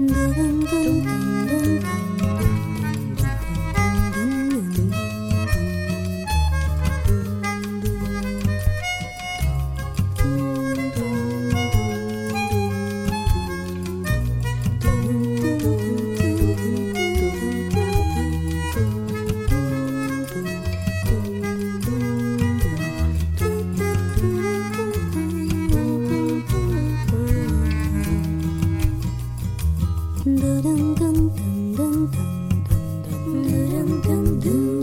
噔噔噔噔噔。噔噔噔噔噔噔噔噔噔噔。